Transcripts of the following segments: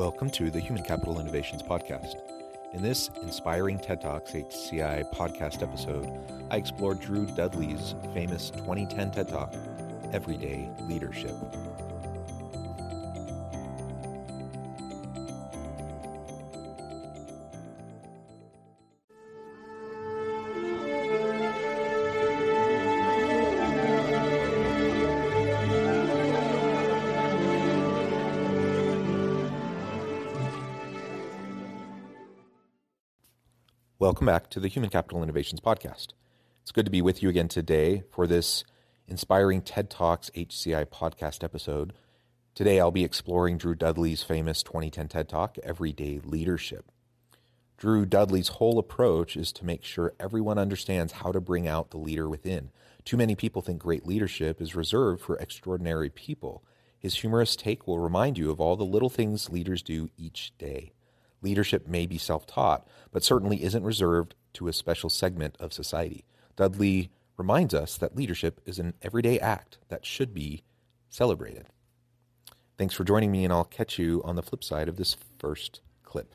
Welcome to the Human Capital Innovations Podcast. In this inspiring TED Talks HCI podcast episode, I explore Drew Dudley's famous 2010 TED Talk, Everyday Leadership. Welcome back to the Human Capital Innovations Podcast. It's good to be with you again today for this inspiring TED Talks HCI podcast episode. Today I'll be exploring Drew Dudley's famous 2010 TED Talk, Everyday Leadership. Drew Dudley's whole approach is to make sure everyone understands how to bring out the leader within. Too many people think great leadership is reserved for extraordinary people. His humorous take will remind you of all the little things leaders do each day. Leadership may be self taught, but certainly isn't reserved to a special segment of society. Dudley reminds us that leadership is an everyday act that should be celebrated. Thanks for joining me, and I'll catch you on the flip side of this first clip.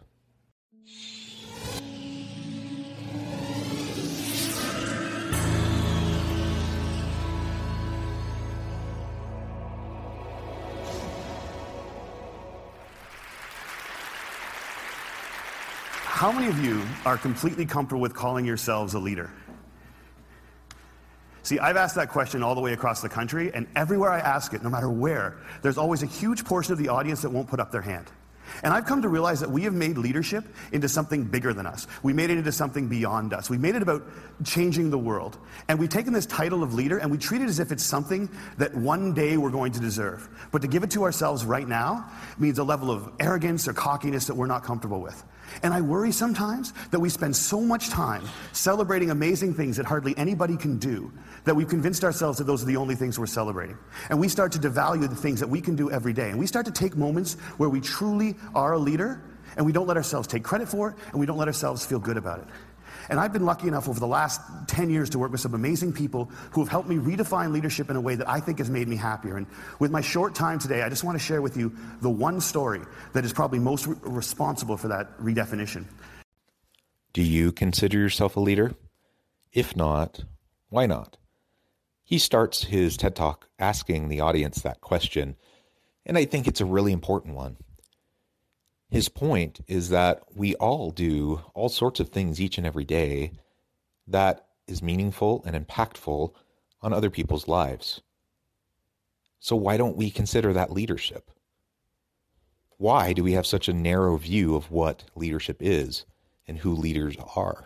How many of you are completely comfortable with calling yourselves a leader? See, I've asked that question all the way across the country, and everywhere I ask it, no matter where, there's always a huge portion of the audience that won't put up their hand. And I've come to realize that we have made leadership into something bigger than us. We made it into something beyond us. We made it about changing the world. And we've taken this title of leader and we treat it as if it's something that one day we're going to deserve. But to give it to ourselves right now means a level of arrogance or cockiness that we're not comfortable with. And I worry sometimes that we spend so much time celebrating amazing things that hardly anybody can do that we've convinced ourselves that those are the only things we're celebrating. And we start to devalue the things that we can do every day. And we start to take moments where we truly are a leader and we don't let ourselves take credit for it and we don't let ourselves feel good about it. And I've been lucky enough over the last 10 years to work with some amazing people who have helped me redefine leadership in a way that I think has made me happier. And with my short time today, I just want to share with you the one story that is probably most re- responsible for that redefinition. Do you consider yourself a leader? If not, why not? He starts his TED Talk asking the audience that question, and I think it's a really important one. His point is that we all do all sorts of things each and every day that is meaningful and impactful on other people's lives. So, why don't we consider that leadership? Why do we have such a narrow view of what leadership is and who leaders are?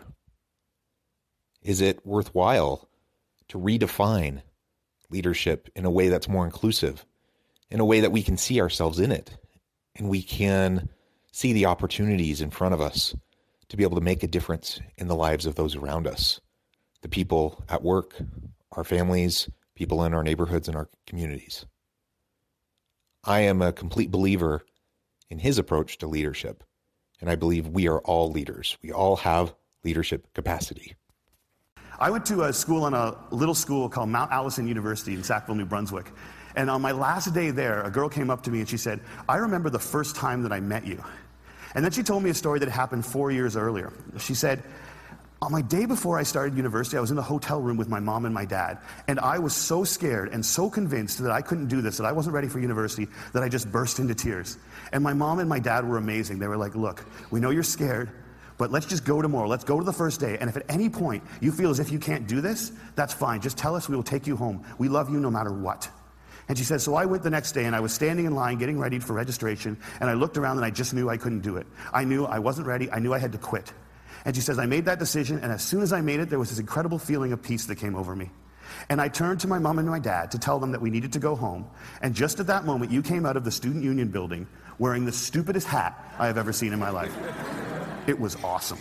Is it worthwhile to redefine leadership in a way that's more inclusive, in a way that we can see ourselves in it, and we can see the opportunities in front of us to be able to make a difference in the lives of those around us the people at work, our families, people in our neighborhoods and our communities. I am a complete believer in his approach to leadership, and I believe we are all leaders. We all have leadership capacity. I went to a school in a little school called Mount Allison University in Sackville, New Brunswick. And on my last day there, a girl came up to me and she said, I remember the first time that I met you. And then she told me a story that happened four years earlier. She said, on my day before I started university, I was in the hotel room with my mom and my dad, and I was so scared and so convinced that I couldn't do this, that I wasn't ready for university, that I just burst into tears. And my mom and my dad were amazing. They were like, Look, we know you're scared, but let's just go tomorrow. Let's go to the first day. And if at any point you feel as if you can't do this, that's fine. Just tell us, we will take you home. We love you no matter what. And she said, So I went the next day and I was standing in line getting ready for registration, and I looked around and I just knew I couldn't do it. I knew I wasn't ready. I knew I had to quit. And she says, I made that decision, and as soon as I made it, there was this incredible feeling of peace that came over me. And I turned to my mom and my dad to tell them that we needed to go home. And just at that moment, you came out of the student union building wearing the stupidest hat I have ever seen in my life. It was awesome.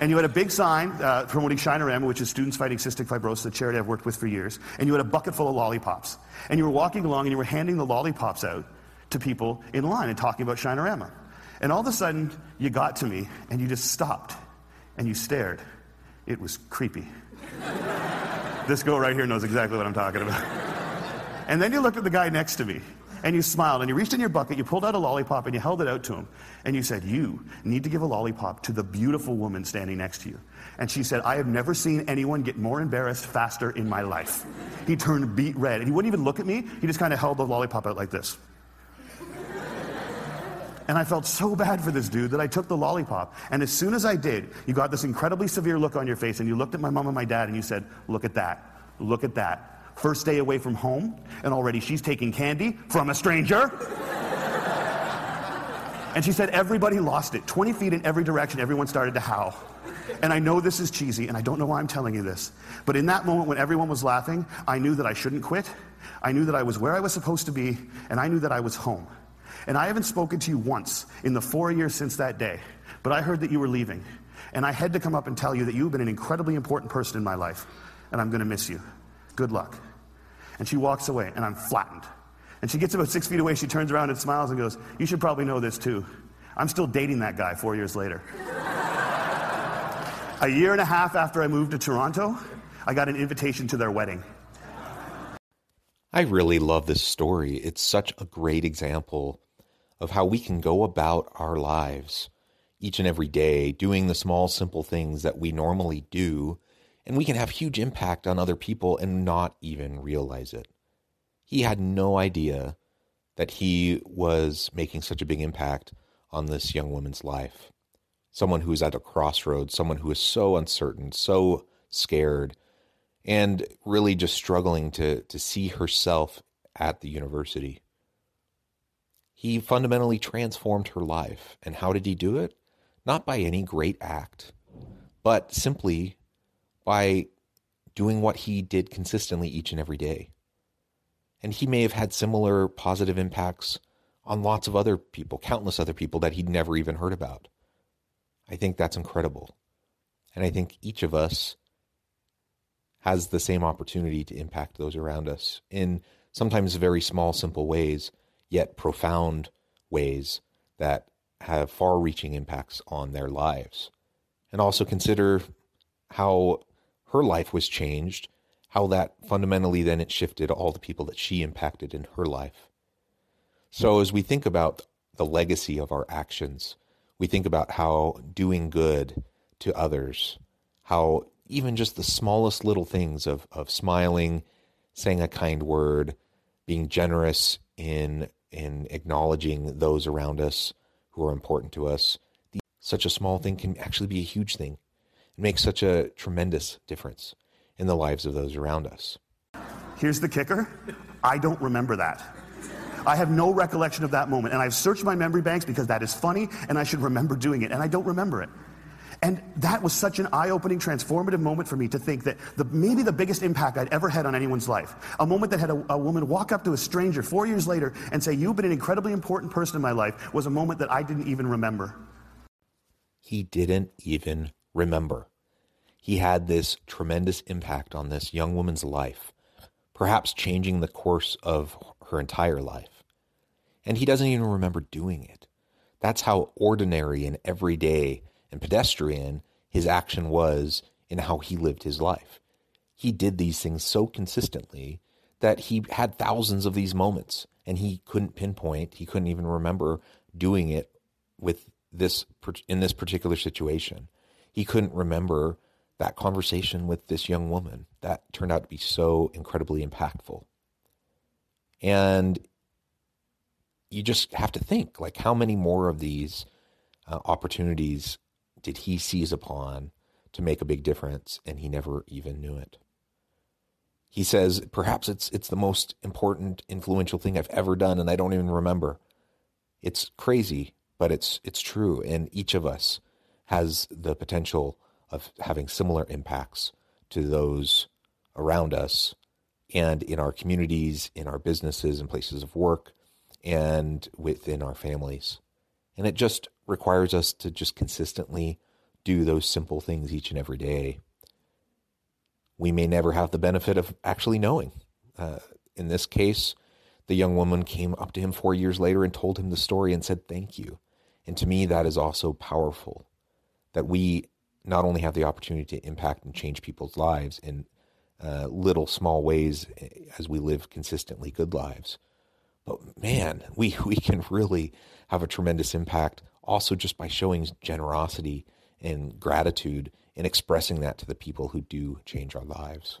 And you had a big sign uh, promoting Shinerama, which is Students Fighting Cystic Fibrosis, a charity I've worked with for years. And you had a bucket full of lollipops. And you were walking along and you were handing the lollipops out to people in line and talking about Shinerama. And all of a sudden, you got to me and you just stopped and you stared. It was creepy. this girl right here knows exactly what I'm talking about. And then you looked at the guy next to me and you smiled and you reached in your bucket, you pulled out a lollipop and you held it out to him. And you said, You need to give a lollipop to the beautiful woman standing next to you. And she said, I have never seen anyone get more embarrassed faster in my life. He turned beet red and he wouldn't even look at me. He just kind of held the lollipop out like this. And I felt so bad for this dude that I took the lollipop. And as soon as I did, you got this incredibly severe look on your face and you looked at my mom and my dad and you said, Look at that. Look at that. First day away from home, and already she's taking candy from a stranger. and she said everybody lost it. 20 feet in every direction, everyone started to howl. And I know this is cheesy, and I don't know why I'm telling you this. But in that moment when everyone was laughing, I knew that I shouldn't quit. I knew that I was where I was supposed to be, and I knew that I was home. And I haven't spoken to you once in the four years since that day, but I heard that you were leaving. And I had to come up and tell you that you've been an incredibly important person in my life, and I'm going to miss you. Good luck. And she walks away, and I'm flattened. And she gets about six feet away. She turns around and smiles and goes, You should probably know this too. I'm still dating that guy four years later. a year and a half after I moved to Toronto, I got an invitation to their wedding. I really love this story. It's such a great example of how we can go about our lives each and every day, doing the small, simple things that we normally do and we can have huge impact on other people and not even realize it. He had no idea that he was making such a big impact on this young woman's life. Someone who is at a crossroads, someone who is so uncertain, so scared, and really just struggling to, to see herself at the university. He fundamentally transformed her life. And how did he do it? Not by any great act, but simply by doing what he did consistently each and every day. And he may have had similar positive impacts on lots of other people, countless other people that he'd never even heard about. I think that's incredible. And I think each of us has the same opportunity to impact those around us in sometimes very small, simple ways, yet profound ways that have far reaching impacts on their lives. And also consider how her life was changed, how that fundamentally then it shifted all the people that she impacted in her life. So as we think about the legacy of our actions, we think about how doing good to others, how even just the smallest little things of, of smiling, saying a kind word, being generous in in acknowledging those around us who are important to us. Such a small thing can actually be a huge thing it makes such a tremendous difference in the lives of those around us. Here's the kicker I don't remember that. I have no recollection of that moment. And I've searched my memory banks because that is funny and I should remember doing it. And I don't remember it. And that was such an eye opening, transformative moment for me to think that the, maybe the biggest impact I'd ever had on anyone's life, a moment that had a, a woman walk up to a stranger four years later and say, You've been an incredibly important person in my life, was a moment that I didn't even remember. He didn't even remember. He had this tremendous impact on this young woman's life, perhaps changing the course of her entire life. And he doesn't even remember doing it. That's how ordinary and everyday and pedestrian his action was in how he lived his life. He did these things so consistently that he had thousands of these moments and he couldn't pinpoint, he couldn't even remember doing it with this in this particular situation he couldn't remember that conversation with this young woman that turned out to be so incredibly impactful. And you just have to think like how many more of these uh, opportunities did he seize upon to make a big difference and he never even knew it. He says perhaps it's it's the most important influential thing I've ever done and I don't even remember. It's crazy, but it's it's true and each of us has the potential of having similar impacts to those around us and in our communities, in our businesses and places of work, and within our families. And it just requires us to just consistently do those simple things each and every day. We may never have the benefit of actually knowing. Uh, in this case, the young woman came up to him four years later and told him the story and said, Thank you. And to me, that is also powerful that we not only have the opportunity to impact and change people's lives in uh, little small ways eh, as we live consistently good lives, but man, we, we can really have a tremendous impact also just by showing generosity and gratitude and expressing that to the people who do change our lives.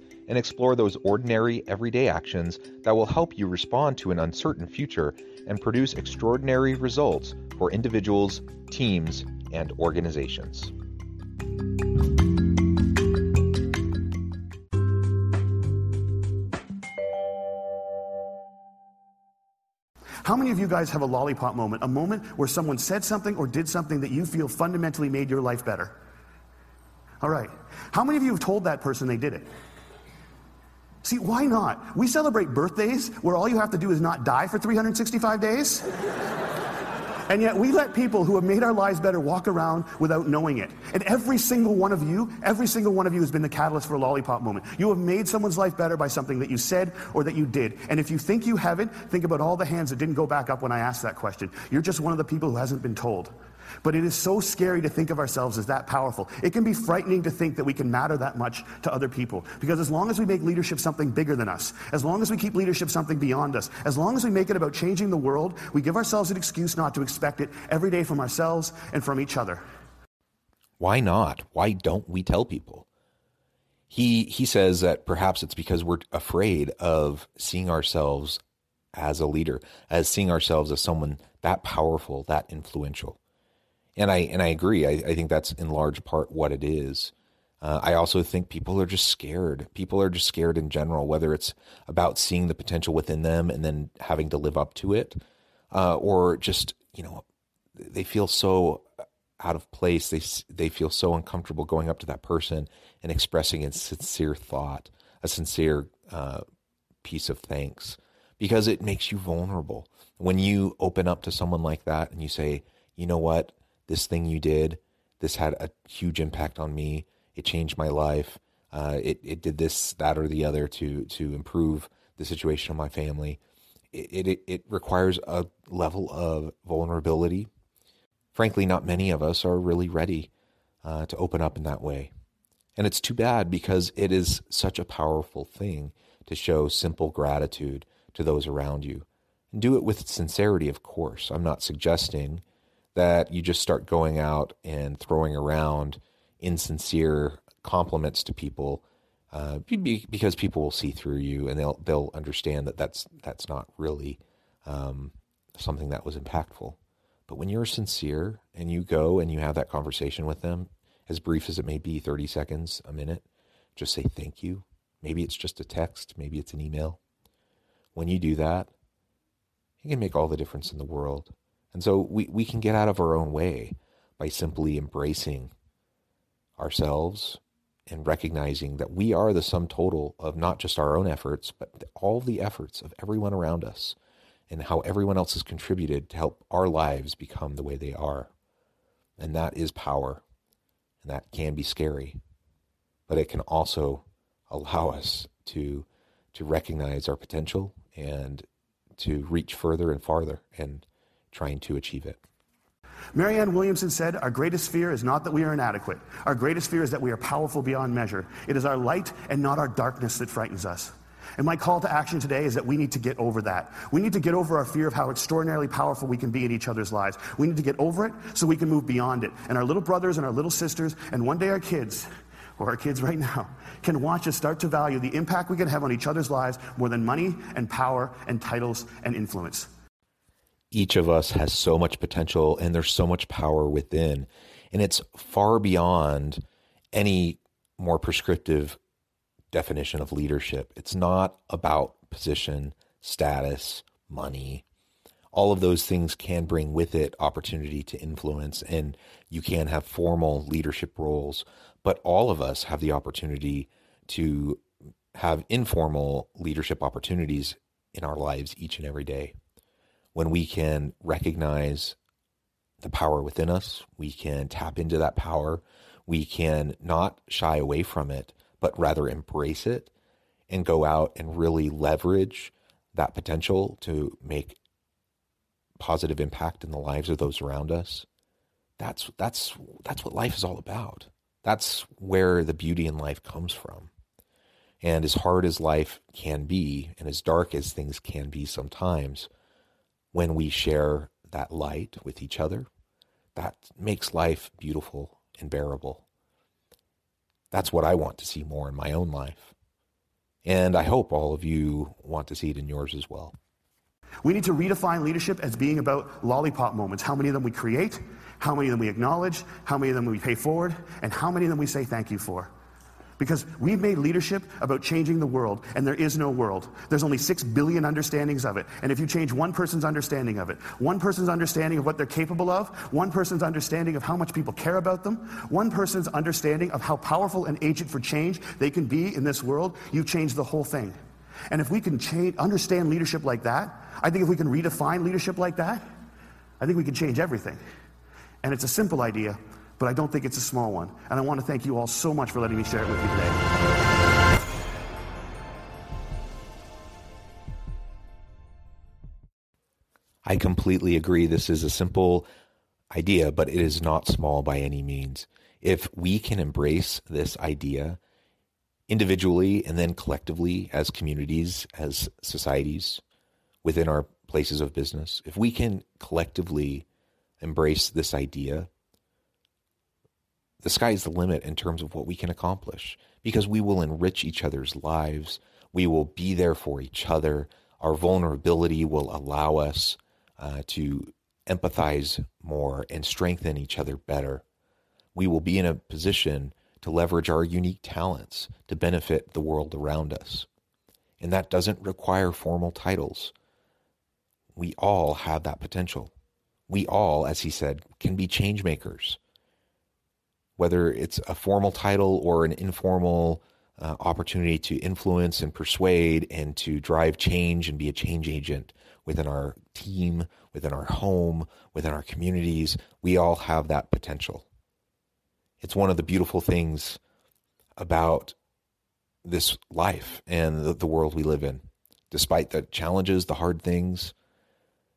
and explore those ordinary, everyday actions that will help you respond to an uncertain future and produce extraordinary results for individuals, teams, and organizations. How many of you guys have a lollipop moment? A moment where someone said something or did something that you feel fundamentally made your life better? All right. How many of you have told that person they did it? See, why not? We celebrate birthdays where all you have to do is not die for 365 days. And yet we let people who have made our lives better walk around without knowing it. And every single one of you, every single one of you has been the catalyst for a lollipop moment. You have made someone's life better by something that you said or that you did. And if you think you haven't, think about all the hands that didn't go back up when I asked that question. You're just one of the people who hasn't been told. But it is so scary to think of ourselves as that powerful. It can be frightening to think that we can matter that much to other people. Because as long as we make leadership something bigger than us, as long as we keep leadership something beyond us, as long as we make it about changing the world, we give ourselves an excuse not to expect it every day from ourselves and from each other. Why not? Why don't we tell people? He he says that perhaps it's because we're afraid of seeing ourselves as a leader, as seeing ourselves as someone that powerful, that influential and I and I agree. I, I think that's in large part what it is. Uh, I also think people are just scared. People are just scared in general, whether it's about seeing the potential within them and then having to live up to it, uh, or just you know they feel so out of place. They they feel so uncomfortable going up to that person and expressing a sincere thought, a sincere uh, piece of thanks, because it makes you vulnerable. When you open up to someone like that and you say, you know what, this thing you did, this had a huge impact on me. It changed my life. Uh, it it did this, that, or the other to to improve the situation of my family. It, it it requires a level of vulnerability. Frankly, not many of us are really ready uh, to open up in that way, and it's too bad because it is such a powerful thing to show simple gratitude to those around you, and do it with sincerity. Of course, I'm not suggesting that you just start going out and throwing around insincere compliments to people uh, because people will see through you and they'll they'll understand that that's that's not really um, something that was impactful. But when you're sincere and you go and you have that conversation with them, as brief as it may be, thirty seconds, a minute, just say thank you. Maybe it's just a text, maybe it's an email. When you do that, it can make all the difference in the world. And so we, we can get out of our own way by simply embracing ourselves and recognizing that we are the sum total of not just our own efforts, but all the efforts of everyone around us. and how everyone else has contributed to help our lives become the way they are. And that is power. And that can be scary. But it can also allow us to to recognize our potential and to reach further and farther and trying to achieve it. Marianne Williamson said, Our greatest fear is not that we are inadequate. Our greatest fear is that we are powerful beyond measure. It is our light and not our darkness that frightens us. And my call to action today is that we need to get over that. We need to get over our fear of how extraordinarily powerful we can be in each other's lives. We need to get over it so we can move beyond it. And our little brothers and our little sisters, and one day our kids, or our kids right now, can watch us start to value the impact we can have on each other's lives more than money and power and titles and influence each of us has so much potential and there's so much power within. And it's far beyond any more prescriptive definition of leadership. It's not about position, status, money. All of those things can bring with it opportunity to influence, and you can have formal leadership roles. But all of us have the opportunity to have informal leadership opportunities in our lives each and every day when we can recognize the power within us, we can tap into that power, we can not shy away from it, but rather embrace it and go out and really leverage that potential to make positive impact in the lives of those around us. That's that's that's what life is all about. That's where the beauty in life comes from. And as hard as life can be and as dark as things can be sometimes, when we share that light with each other, that makes life beautiful and bearable. That's what I want to see more in my own life. And I hope all of you want to see it in yours as well. We need to redefine leadership as being about lollipop moments. How many of them we create, how many of them we acknowledge, how many of them we pay forward, and how many of them we say thank you for. Because we've made leadership about changing the world, and there is no world. There's only six billion understandings of it. And if you change one person's understanding of it, one person's understanding of what they're capable of, one person's understanding of how much people care about them, one person's understanding of how powerful an agent for change they can be in this world, you change the whole thing. And if we can change, understand leadership like that, I think if we can redefine leadership like that, I think we can change everything. And it's a simple idea, but I don't think it's a small one. And I want to thank you all so much for letting me share it with you today. I completely agree. This is a simple idea, but it is not small by any means. If we can embrace this idea individually and then collectively as communities, as societies, within our places of business, if we can collectively embrace this idea the sky's the limit in terms of what we can accomplish because we will enrich each other's lives. We will be there for each other. Our vulnerability will allow us uh, to empathize more and strengthen each other better. We will be in a position to leverage our unique talents to benefit the world around us. And that doesn't require formal titles. We all have that potential. We all, as he said, can be change makers whether it's a formal title or an informal uh, opportunity to influence and persuade and to drive change and be a change agent within our team, within our home, within our communities. We all have that potential. It's one of the beautiful things about this life and the, the world we live in. Despite the challenges, the hard things,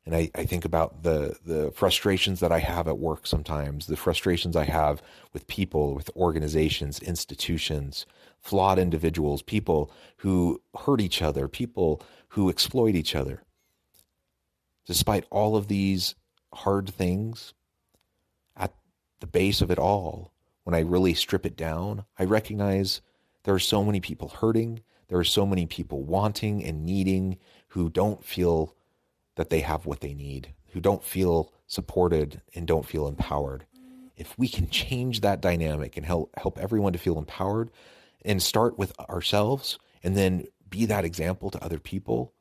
and I, I think about the the frustrations that I have at work sometimes, the frustrations I have with people, with organizations, institutions, flawed individuals, people who hurt each other, people who exploit each other. Despite all of these hard things, at the base of it all, when I really strip it down, I recognize there are so many people hurting, there are so many people wanting and needing who don't feel that they have what they need, who don't feel supported and don't feel empowered. If we can change that dynamic and help help everyone to feel empowered and start with ourselves and then be that example to other people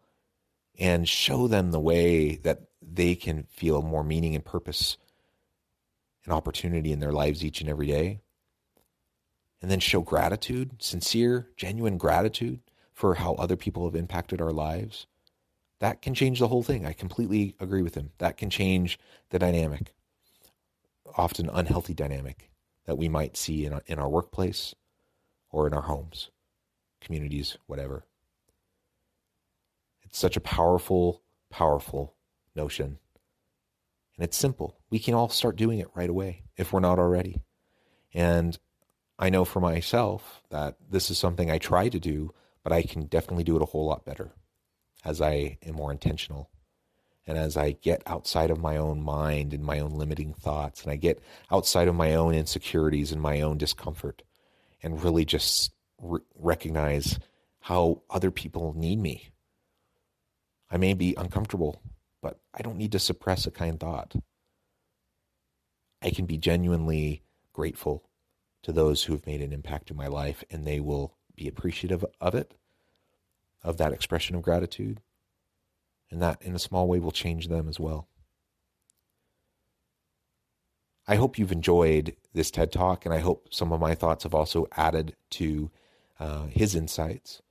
and show them the way that they can feel more meaning and purpose and opportunity in their lives each and every day. And then show gratitude, sincere, genuine gratitude for how other people have impacted our lives that can change the whole thing. I completely agree with him. That can change the dynamic, often unhealthy dynamic that we might see in our, in our workplace or in our homes, communities, whatever. It's such a powerful, powerful notion. And it's simple. We can all start doing it right away if we're not already. And I know for myself that this is something I try to do, but I can definitely do it a whole lot better as I am more intentional and as I get outside of my own mind and my own limiting thoughts and I get outside of my own insecurities and my own discomfort and really just re- recognize how other people need me. I may be uncomfortable, but I don't need to suppress a kind thought. I can be genuinely grateful to those who have made an impact in my life, and they will be appreciative of it, of that expression of gratitude. And that, in a small way, will change them as well. I hope you've enjoyed this TED Talk, and I hope some of my thoughts have also added to uh, his insights.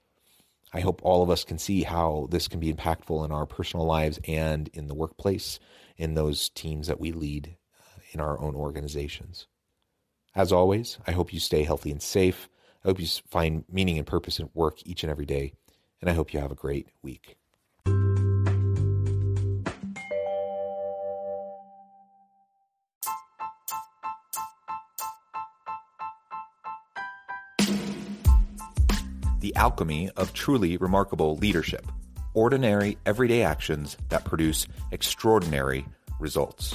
I hope all of us can see how this can be impactful in our personal lives and in the workplace, in those teams that we lead uh, in our own organizations. As always, I hope you stay healthy and safe. I hope you find meaning and purpose at work each and every day. And I hope you have a great week. The alchemy of truly remarkable leadership. Ordinary, everyday actions that produce extraordinary results.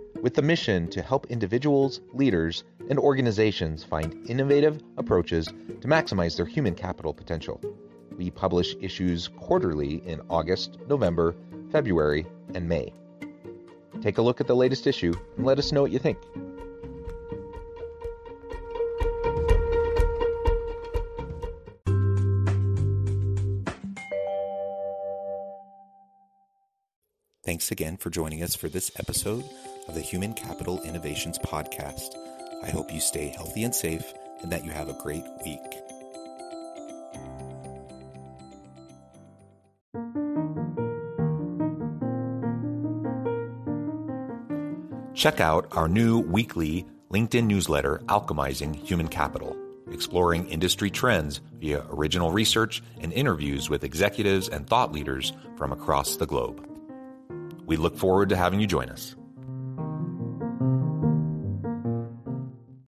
with the mission to help individuals, leaders, and organizations find innovative approaches to maximize their human capital potential. We publish issues quarterly in August, November, February, and May. Take a look at the latest issue and let us know what you think. Thanks again for joining us for this episode of the Human Capital Innovations Podcast. I hope you stay healthy and safe and that you have a great week. Check out our new weekly LinkedIn newsletter, Alchemizing Human Capital, exploring industry trends via original research and interviews with executives and thought leaders from across the globe. We look forward to having you join us.